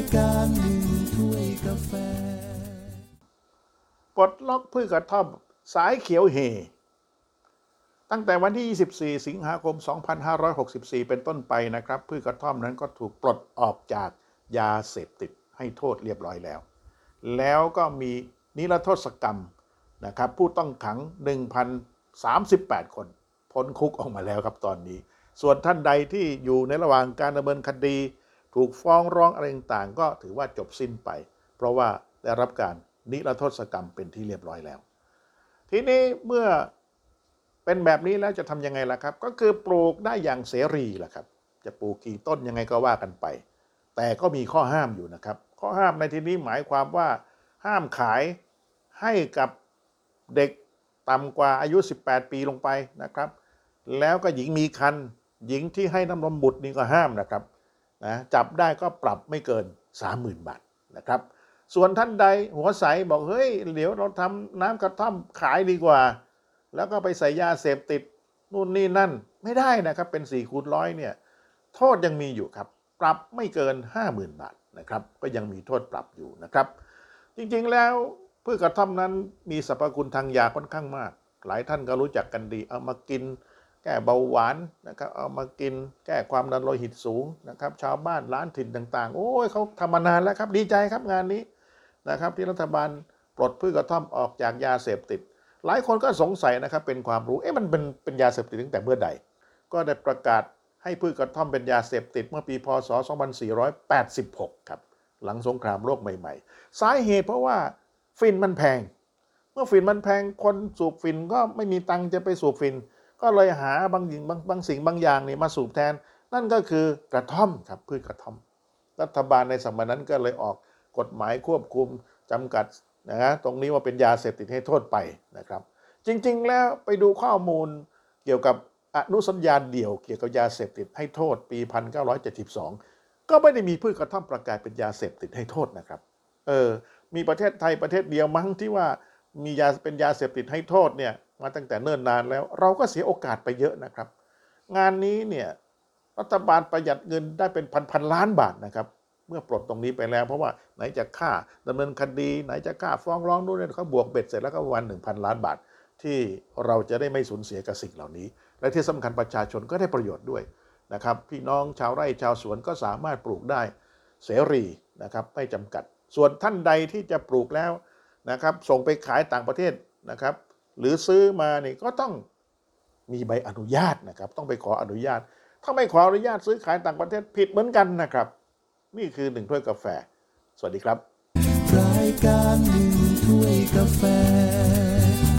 ายการหนึ่งถ้วยกาแฟ ปลดล็อกพืชกระท่อมสายเขียวเฮ ตั้งแต่วันที่ 24 สิงหาคม 2564 เป็นต้นไปนะครับ พืชกระท่อมนั้นก็ถูกปลดออกจากยาเสพติดให้โทษเรียบร้อยแล้ว แล้วก็มีนิรโทษกรรมนะครับผู้ต้องขัง 1,038 คน พ้นคุกออกมาแล้วครับตอนนี้ ส่วนท่านใดที่อยู่ในระหว่างการดำเนินคดี ถูกฟ้องร้องอะไรต่างๆ ก็ถือว่าจบสิ้นไป เพราะว่าได้รับการนิรโทษกรรมเป็นที่เรียบร้อยแล้ว ทีนี้เมื่อเป็นแบบนี้แล้วจะทำยังไงล่ะครับ ก็คือปลูกได้อย่างเสรีล่ะครับ จะปลูกกี่ต้นยังไงก็ว่ากันไป แต่ก็มีข้อห้ามอยู่นะครับ ข้อห้ามในที่นี้หมายความว่า ห้ามขายให้กับเด็กต่ำกว่าอายุ 18 ปีลงไปนะครับ แล้วก็หญิงมีคันหญิงที่ให้น้ำนมบุตรนี่ก็ห้ามนะครับ นะจับได้ก็ปรับไม่เกิน 30,000 บาทนะครับ ส่วนท่านใดหัวใสบอกเฮ้ยเดี๋ยวเราทำน้ำกระท่อมขายดีกว่า แล้วก็ไปใส่ยาเสพติดนู่นนี่นั่นไม่ได้นะครับเป็น4ี่คูณร้อยเนี่ยโทษยังมีอยู่ครับ ปรับไม่เกิน 50,000 บาทนะครับก็ยังมีโทษปรับอยู่นะครับ จริงๆแล้วพืชกระท่อมนั้นมีสรรพคุณทางยาค่อนข้างมาก หลายท่านก็รู้จักกันดีเอามากิน แก้เบาหวานนะครับเอามากินแก้ความดันโลหิตสูงนะครับ ชาวบ้านร้านถิ่นต่าง ๆ โอ้ยเขาทำมานานแล้วครับดีใจครับงานนี้นะครับ ที่รัฐบาลปลดพืชกระท่อมออกจากยาเสพติด หลายคนก็สงสัยนะครับเป็นความรู้เอ๊ะมันเป็นเป็นยาเสพติดตั้งแต่เมื่อใด ก็ได้ประกาศให้พืชกระท่อมเป็นยาเสพติดเมื่อปีพศ 2486 ครับ หลังสงครามโลกใหม่ๆ สาเหตุเพราะว่าฟินมันแพง เมื่อฟินมันแพงคนสูบฟินก็ไม่มีตังค์จะไปสูบฟิน ก็เลยหาบางอย่งบางบางสิ่งบางอย่างนี่มาสูบแทน นั่นก็คือกระท่อมครับพืชกระท่อม รัฐบาลในสมัยนั้นก็เลยออกกฎหมายควบคุมจำกัดนะฮะตรงนี้ว่าเป็นยาเสพติดให้โทษไปนะครับ จริงๆ แล้วไปดูข้อมูลเกี่ยวกับอนุสัญญาเดี่ยวเกี่ยวกับยาเสพติดให้โทษปี 1972 ก็ไม่ได้มีพืชกระท่อมประกาศเป็นยาเสพติดให้โทษนะครับเออมีประเทศไทยประเทศเดียวมั้งที่ว่ามียาเป็นยาเสพติดให้โทษเนี่ย มาตั้งแต่เนิ่นนานแล้ว เราก็เสียโอกาสไปเยอะนะครับ งานนี้เนี่ยรัฐบาลประหยัดเงินได้เป็นพันพันล้านบาทนะครับ เมื่อปลดตรงนี้ไปแล้ว เพราะว่าไหนจะค่าดำเนินคดี ไหนจะค่าฟ้องร้องนู่นนี่เขาบวกเบ็ดเสร็จแล้วก็วันหนึ่งพันล้านบาท ที่เราจะได้ไม่สูญเสียกับสิ่งเหล่านี้ และที่สำคัญประชาชนก็ได้ประโยชน์ด้วยนะครับ พี่น้องชาวไร่ชาวสวนก็สามารถปลูกได้เสรีนะครับไม่จำกัด ส่วนท่านใดที่จะปลูกแล้วนะครับ ส่งไปขายต่างประเทศนะครับ หรือซื้อมานี่ก็ต้องมีใบอนุญาตนะครับ ต้องไปขออนุญาต ถ้าไม่ขออนุญาตซื้อขายต่างประเทศผิดเหมือนกันนะครับ นี่คือหนึ่งถ้วยกาแฟ สวัสดีครับ รายการหนึ่งถ้วยกาแฟ